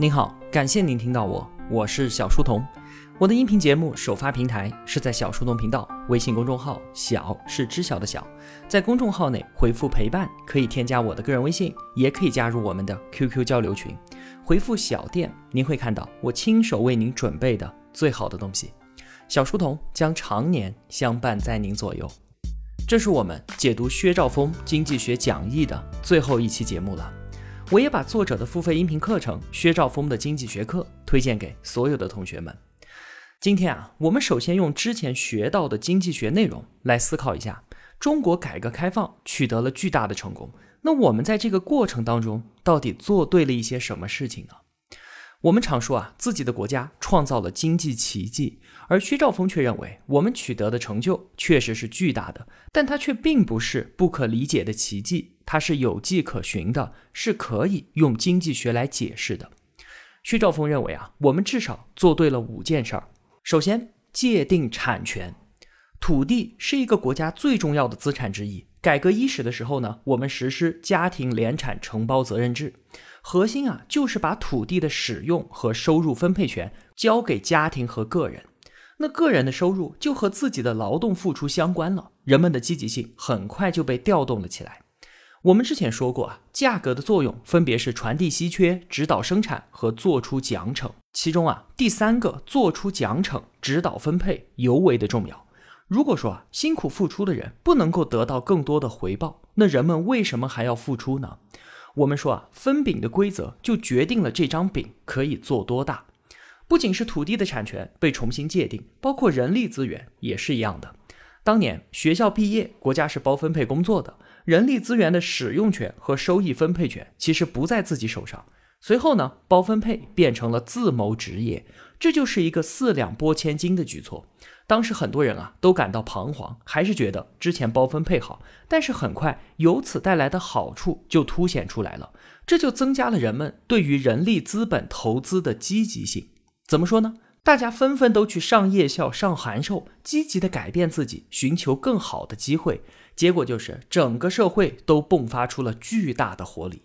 您好，感谢您听到我，我是小书童。我的音频节目首发平台是在小书童频道微信公众号，小是知晓的小，在公众号内回复陪伴，可以添加我的个人微信，也可以加入我们的 QQ 交流群。回复小店，您会看到我亲手为您准备的最好的东西。小书童将常年相伴在您左右。这是我们解读薛兆丰经济学讲义的最后一期节目了。我也把作者的付费音频课程《薛兆丰的经济学课》推荐给所有的同学们。今天啊，我们首先用之前学到的经济学内容来思考一下：中国改革开放取得了巨大的成功，那我们在这个过程当中到底做对了一些什么事情呢？我们常说啊，自己的国家创造了经济奇迹，而薛兆丰却认为我们取得的成就确实是巨大的，但它却并不是不可理解的奇迹。它是有迹可循的，是可以用经济学来解释的。薛兆丰认为啊，我们至少做对了五件事儿。首先，界定产权，土地是一个国家最重要的资产之一。改革伊始的时候呢，我们实施家庭联产承包责任制，核心啊就是把土地的使用和收入分配权交给家庭和个人。那个人的收入就和自己的劳动付出相关了，人们的积极性很快就被调动了起来。我们之前说过啊，价格的作用分别是传递稀缺、指导生产和做出奖惩。其中啊，第三个做出奖惩、指导分配尤为的重要。如果说啊，辛苦付出的人不能够得到更多的回报，那人们为什么还要付出呢？我们说啊，分饼的规则就决定了这张饼可以做多大。不仅是土地的产权被重新界定，包括人力资源也是一样的。当年学校毕业，国家是包分配工作的。人力资源的使用权和收益分配权其实不在自己手上。随后呢，包分配变成了自谋职业，这就是一个四两拨千斤的举措。当时很多人啊都感到彷徨，还是觉得之前包分配好。但是很快由此带来的好处就凸显出来了，这就增加了人们对于人力资本投资的积极性。怎么说呢？大家纷纷都去上夜校、上函授，积极的改变自己，寻求更好的机会。结果就是整个社会都迸发出了巨大的活力。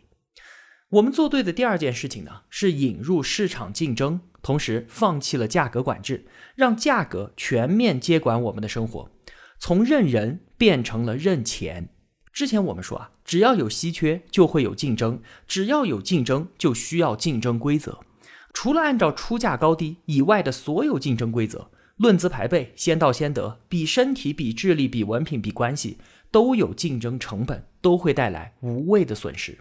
我们做对的第二件事情呢，是引入市场竞争，同时放弃了价格管制，让价格全面接管我们的生活，从认人变成了认钱。之前我们说啊，只要有稀缺就会有竞争，只要有竞争就需要竞争规则。除了按照出价高低以外的所有竞争规则，论资排辈、先到先得、比身体、比智力、比文凭、比关系。都有竞争成本，都会带来无谓的损失。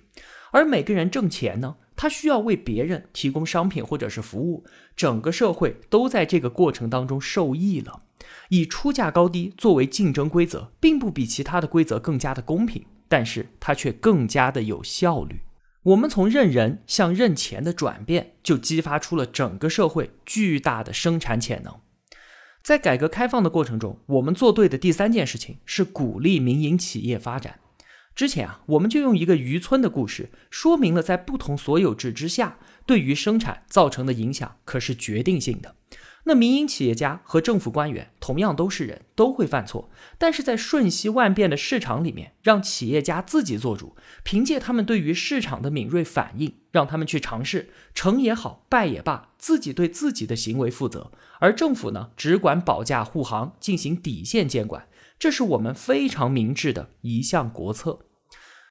而每个人挣钱呢，他需要为别人提供商品或者是服务，整个社会都在这个过程当中受益了。以出价高低作为竞争规则，并不比其他的规则更加的公平，但是它却更加的有效率。我们从认人向认钱的转变，就激发出了整个社会巨大的生产潜能。在改革开放的过程中，我们做对的第三件事情是鼓励民营企业发展。之前啊，我们就用一个渔村的故事，说明了在不同所有制之下，对于生产造成的影响可是决定性的。那民营企业家和政府官员同样都是人，都会犯错。但是在瞬息万变的市场里面，让企业家自己做主，凭借他们对于市场的敏锐反应，让他们去尝试，成也好，败也罢，自己对自己的行为负责。而政府呢，只管保驾护航，进行底线监管，这是我们非常明智的一项国策。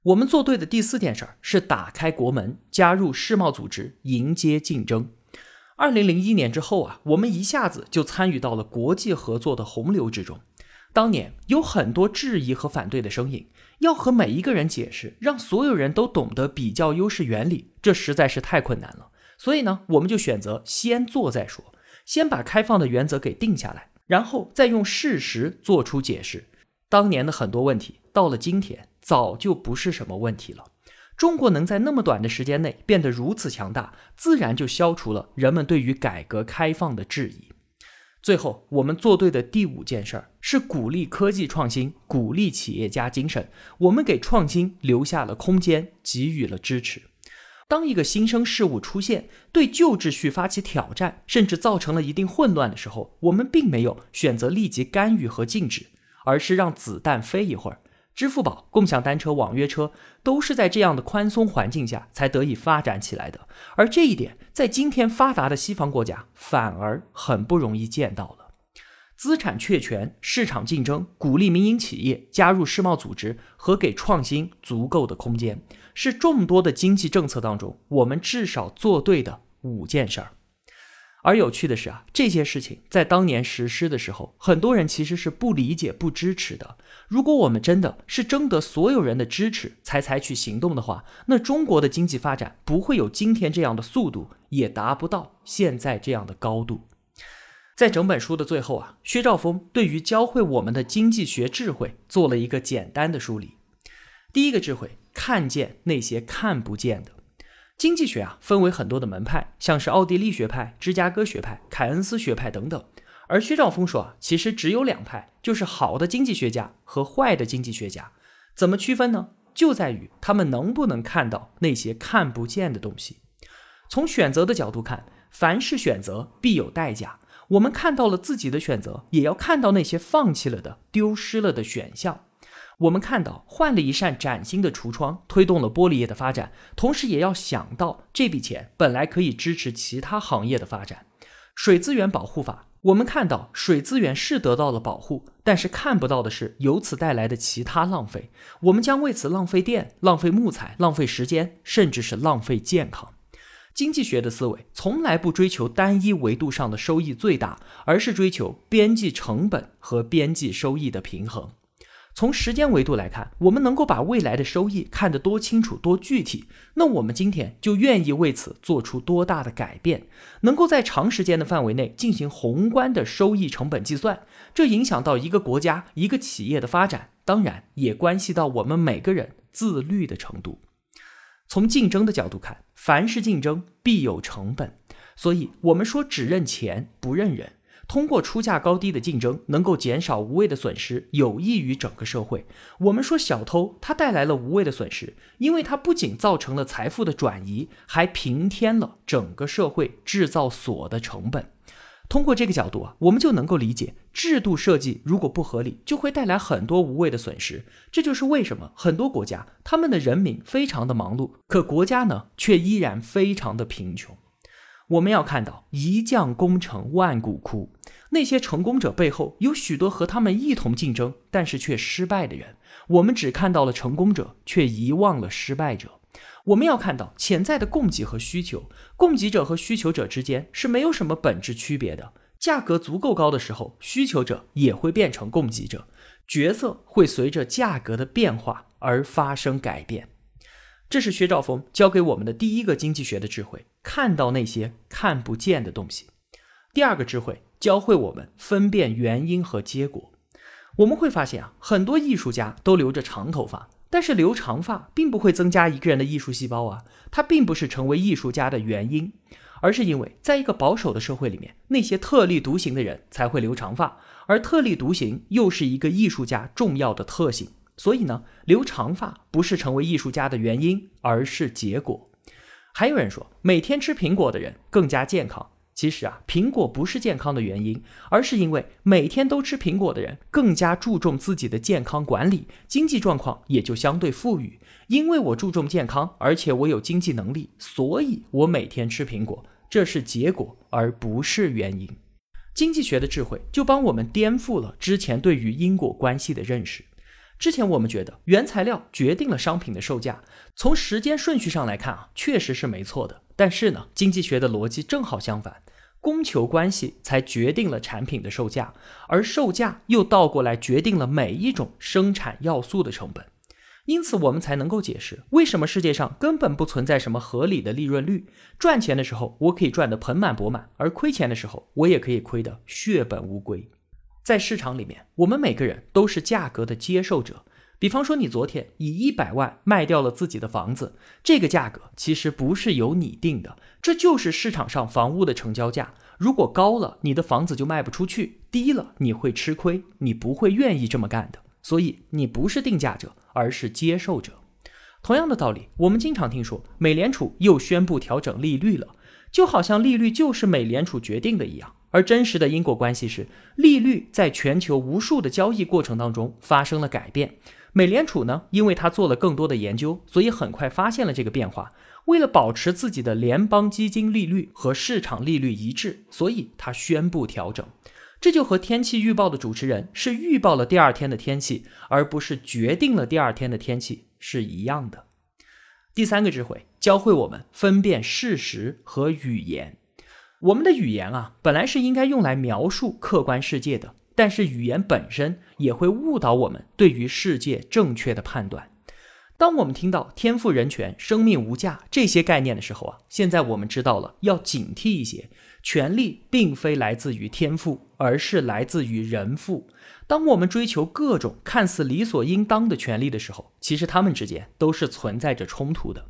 我们做对的第四件事儿是打开国门，加入世贸组织，迎接竞争。二零零一年之后啊，我们一下子就参与到了国际合作的洪流之中。当年有很多质疑和反对的声音，要和每一个人解释，让所有人都懂得比较优势原理，这实在是太困难了。所以呢，我们就选择先做再说，先把开放的原则给定下来，然后再用事实做出解释。当年的很多问题，到了今天早就不是什么问题了。中国能在那么短的时间内变得如此强大，自然就消除了人们对于改革开放的质疑。最后，我们做对的第五件事儿是鼓励科技创新，鼓励企业家精神。我们给创新留下了空间，给予了支持。当一个新生事物出现，对旧秩序发起挑战，甚至造成了一定混乱的时候，我们并没有选择立即干预和禁止，而是让子弹飞一会儿。支付宝、共享单车、网约车都是在这样的宽松环境下才得以发展起来的。而这一点，在今天发达的西方国家反而很不容易见到了。资产确权、市场竞争、鼓励民营企业加入世贸组织和给创新足够的空间，是众多的经济政策当中我们至少做对的五件事儿。而有趣的是啊，这些事情在当年实施的时候，很多人其实是不理解、不支持的。如果我们真的是征得所有人的支持才采取行动的话，那中国的经济发展不会有今天这样的速度，也达不到现在这样的高度。在整本书的最后啊，薛兆丰对于教会我们的经济学智慧做了一个简单的梳理。第一个智慧，看见那些看不见的。经济学啊，分为很多的门派，像是奥地利学派、芝加哥学派、凯恩斯学派等等。而薛兆丰说啊，其实只有两派，就是好的经济学家和坏的经济学家。怎么区分呢？就在于他们能不能看到那些看不见的东西。从选择的角度看，凡是选择必有代价。我们看到了自己的选择，也要看到那些放弃了的、丢失了的选项。我们看到换了一扇崭新的橱窗，推动了玻璃业的发展，同时也要想到这笔钱本来可以支持其他行业的发展。水资源保护法，我们看到水资源是得到了保护，但是看不到的是由此带来的其他浪费。我们将为此浪费电、浪费木材、浪费时间，甚至是浪费健康。经济学的思维从来不追求单一维度上的收益最大，而是追求边际成本和边际收益的平衡。从时间维度来看，我们能够把未来的收益看得多清楚、多具体，那我们今天就愿意为此做出多大的改变。能够在长时间的范围内进行宏观的收益成本计算，这影响到一个国家、一个企业的发展，当然也关系到我们每个人自律的程度。从竞争的角度看，凡是竞争必有成本，所以我们说只认钱不认人。通过出价高低的竞争，能够减少无谓的损失，有益于整个社会。我们说小偷，他带来了无谓的损失，因为他不仅造成了财富的转移，还平添了整个社会制造所的成本。通过这个角度啊，我们就能够理解，制度设计如果不合理，就会带来很多无谓的损失。这就是为什么很多国家他们的人民非常的忙碌，可国家呢却依然非常的贫穷。我们要看到一将功成万骨枯，那些成功者背后有许多和他们一同竞争但是却失败的人。我们只看到了成功者，却遗忘了失败者。我们要看到潜在的供给和需求，供给者和需求者之间是没有什么本质区别的。价格足够高的时候，需求者也会变成供给者，角色会随着价格的变化而发生改变。这是薛兆丰教给我们的第一个经济学的智慧：看到那些看不见的东西。第二个智慧教会我们分辨原因和结果。我们会发现啊，很多艺术家都留着长头发，但是留长发并不会增加一个人的艺术细胞啊，它并不是成为艺术家的原因，而是因为在一个保守的社会里面，那些特立独行的人才会留长发，而特立独行又是一个艺术家重要的特性。所以呢，留长发不是成为艺术家的原因，而是结果。还有人说，每天吃苹果的人更加健康。其实啊，苹果不是健康的原因，而是因为每天都吃苹果的人更加注重自己的健康管理，经济状况也就相对富裕。因为我注重健康，而且我有经济能力，所以我每天吃苹果，这是结果，而不是原因。经济学的智慧就帮我们颠覆了之前对于因果关系的认识。之前我们觉得原材料决定了商品的售价，从时间顺序上来看啊，确实是没错的。但是呢，经济学的逻辑正好相反，供求关系才决定了产品的售价，而售价又倒过来决定了每一种生产要素的成本。因此，我们才能够解释为什么世界上根本不存在什么合理的利润率。赚钱的时候我可以赚得盆满钵满，而亏钱的时候我也可以亏得血本无归。在市场里面，我们每个人都是价格的接受者。比方说，你昨天以一百万卖掉了自己的房子，这个价格其实不是由你定的，这就是市场上房屋的成交价。如果高了，你的房子就卖不出去；低了，你会吃亏，你不会愿意这么干的。所以，你不是定价者，而是接受者。同样的道理，我们经常听说美联储又宣布调整利率了，就好像利率就是美联储决定的一样。而真实的因果关系是，利率在全球无数的交易过程当中发生了改变。美联储呢，因为它做了更多的研究，所以很快发现了这个变化。为了保持自己的联邦基金利率和市场利率一致，所以他宣布调整。这就和天气预报的主持人是预报了第二天的天气，而不是决定了第二天的天气是一样的。第三个智慧教会我们分辨事实和语言。我们的语言啊，本来是应该用来描述客观世界的。但是语言本身也会误导我们对于世界正确的判断。当我们听到天赋人权、生命无价这些概念的时候啊，现在我们知道了要警惕一些。权利并非来自于天赋，而是来自于人赋。当我们追求各种看似理所应当的权利的时候，其实他们之间都是存在着冲突的。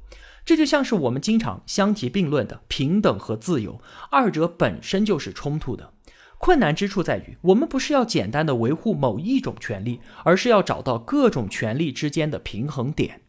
这就像是我们经常相提并论的平等和自由，二者本身就是冲突的。困难之处在于，我们不是要简单的维护某一种权利，而是要找到各种权利之间的平衡点。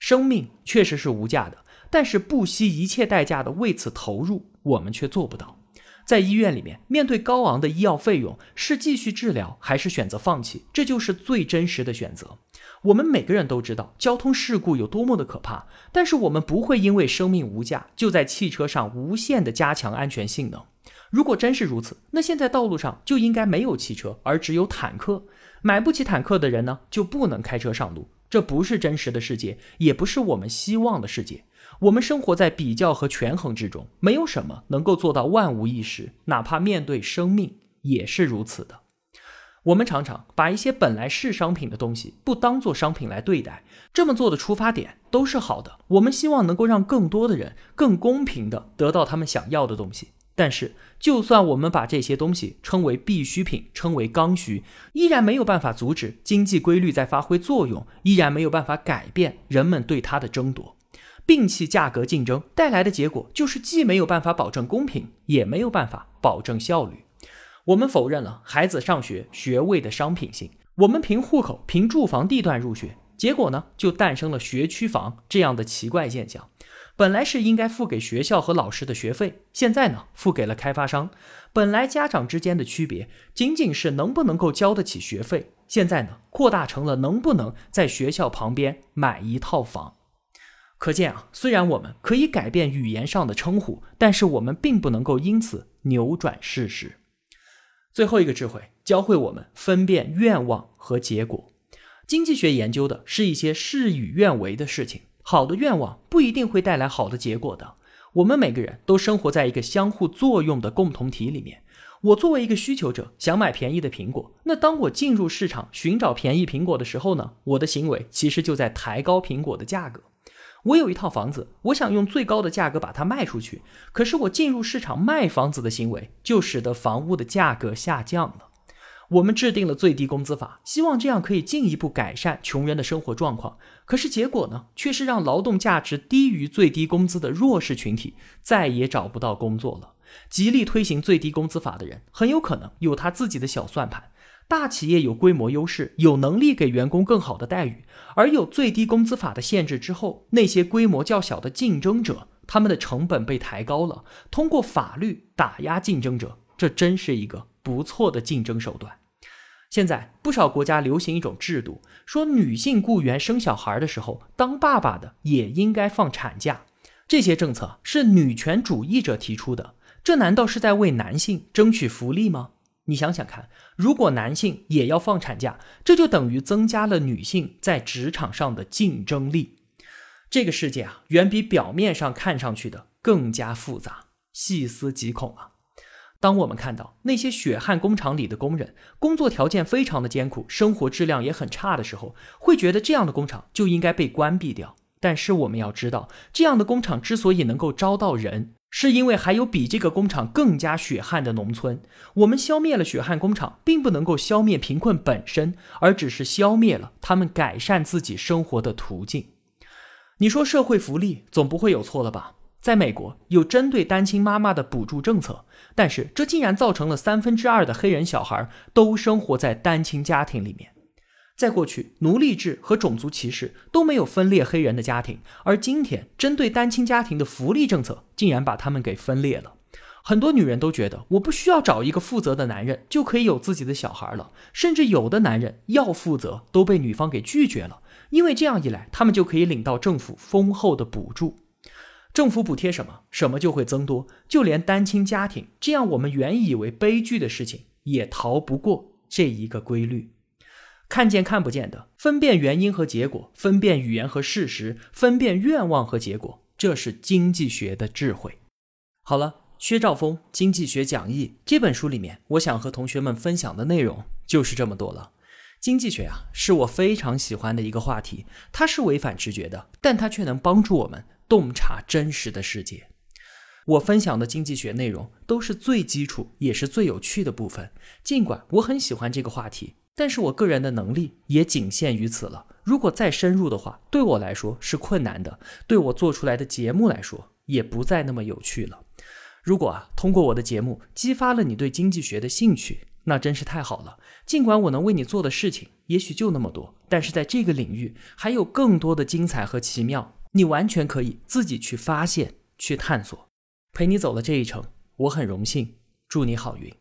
生命确实是无价的，但是不惜一切代价的为此投入，我们却做不到。在医院里面，面对高昂的医药费用，是继续治疗还是选择放弃，这就是最真实的选择。我们每个人都知道交通事故有多么的可怕，但是我们不会因为生命无价，就在汽车上无限的加强安全性能。如果真是如此，那现在道路上就应该没有汽车，而只有坦克。买不起坦克的人呢，就不能开车上路。这不是真实的世界，也不是我们希望的世界。我们生活在比较和权衡之中，没有什么能够做到万无一失，哪怕面对生命也是如此的。我们常常把一些本来是商品的东西不当做商品来对待，这么做的出发点都是好的。我们希望能够让更多的人更公平的得到他们想要的东西。但是，就算我们把这些东西称为必需品，称为刚需，依然没有办法阻止经济规律在发挥作用，依然没有办法改变人们对它的争夺。摒弃价格竞争带来的结果，就是既没有办法保证公平，也没有办法保证效率。我们否认了孩子上学学位的商品性，我们凭户口、凭住房地段入学，结果呢，就诞生了学区房这样的奇怪现象。本来是应该付给学校和老师的学费，现在呢付给了开发商。本来家长之间的区别仅仅是能不能够交得起学费，现在呢扩大成了能不能在学校旁边买一套房。可见啊，虽然我们可以改变语言上的称呼，但是我们并不能够因此扭转事实。最后一个智慧教会我们分辨愿望和结果。经济学研究的是一些事与愿违的事情。好的愿望不一定会带来好的结果的。我们每个人都生活在一个相互作用的共同体里面。我作为一个需求者，想买便宜的苹果。那当我进入市场寻找便宜苹果的时候呢？我的行为其实就在抬高苹果的价格。我有一套房子，我想用最高的价格把它卖出去。可是我进入市场卖房子的行为，就使得房屋的价格下降了。我们制定了最低工资法，希望这样可以进一步改善穷人的生活状况。可是结果呢，却是让劳动价值低于最低工资的弱势群体再也找不到工作了。极力推行最低工资法的人，很有可能有他自己的小算盘。大企业有规模优势，有能力给员工更好的待遇，而有最低工资法的限制之后，那些规模较小的竞争者，他们的成本被抬高了。通过法律打压竞争者，这真是一个。不错的竞争手段。现在不少国家流行一种制度，说女性雇员生小孩的时候，当爸爸的也应该放产假。这些政策是女权主义者提出的，这难道是在为男性争取福利吗？你想想看，如果男性也要放产假，这就等于增加了女性在职场上的竞争力。这个世界啊，远比表面上看上去的更加复杂，细思极恐啊！当我们看到那些血汗工厂里的工人工作条件非常的艰苦，生活质量也很差的时候，会觉得这样的工厂就应该被关闭掉。但是我们要知道，这样的工厂之所以能够招到人，是因为还有比这个工厂更加血汗的农村。我们消灭了血汗工厂，并不能够消灭贫困本身，而只是消灭了他们改善自己生活的途径。你说社会福利总不会有错了吧？在美国有针对单亲妈妈的补助政策，但是这竟然造成了三分之二的黑人小孩都生活在单亲家庭里面。在过去，奴隶制和种族歧视都没有分裂黑人的家庭，而今天针对单亲家庭的福利政策竟然把他们给分裂了。很多女人都觉得我不需要找一个负责的男人就可以有自己的小孩了，甚至有的男人要负责都被女方给拒绝了，因为这样一来，他们就可以领到政府丰厚的补助。政府补贴什么，什么就会增多，就连单亲家庭这样我们原以为悲剧的事情，也逃不过这一个规律。看见看不见的，分辨原因和结果，分辨语言和事实，分辨愿望和结果，这是经济学的智慧。好了。薛兆丰《经济学讲义》这本书里面，我想和同学们分享的内容就是这么多了。经济学啊，是我非常喜欢的一个话题，它是违反直觉的，但它却能帮助我们洞察真实的世界。我分享的经济学内容都是最基础也是最有趣的部分。尽管我很喜欢这个话题，但是我个人的能力也仅限于此了。如果再深入的话，对我来说是困难的，对我做出来的节目来说也不再那么有趣了。如果啊，通过我的节目激发了你对经济学的兴趣，那真是太好了。尽管我能为你做的事情也许就那么多，但是在这个领域还有更多的精彩和奇妙，你完全可以自己去发现、去探索。陪你走了这一程，我很荣幸，祝你好运。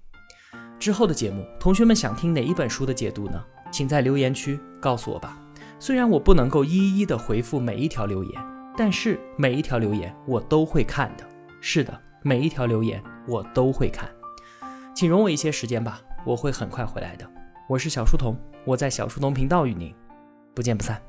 之后的节目，同学们想听哪一本书的解读呢？请在留言区告诉我吧。虽然我不能够一一的回复每一条留言，但是每一条留言我都会看的。是的。每一条留言我都会看，请容我一些时间吧，我会很快回来的。我是小书童，我在小书童频道与您不见不散。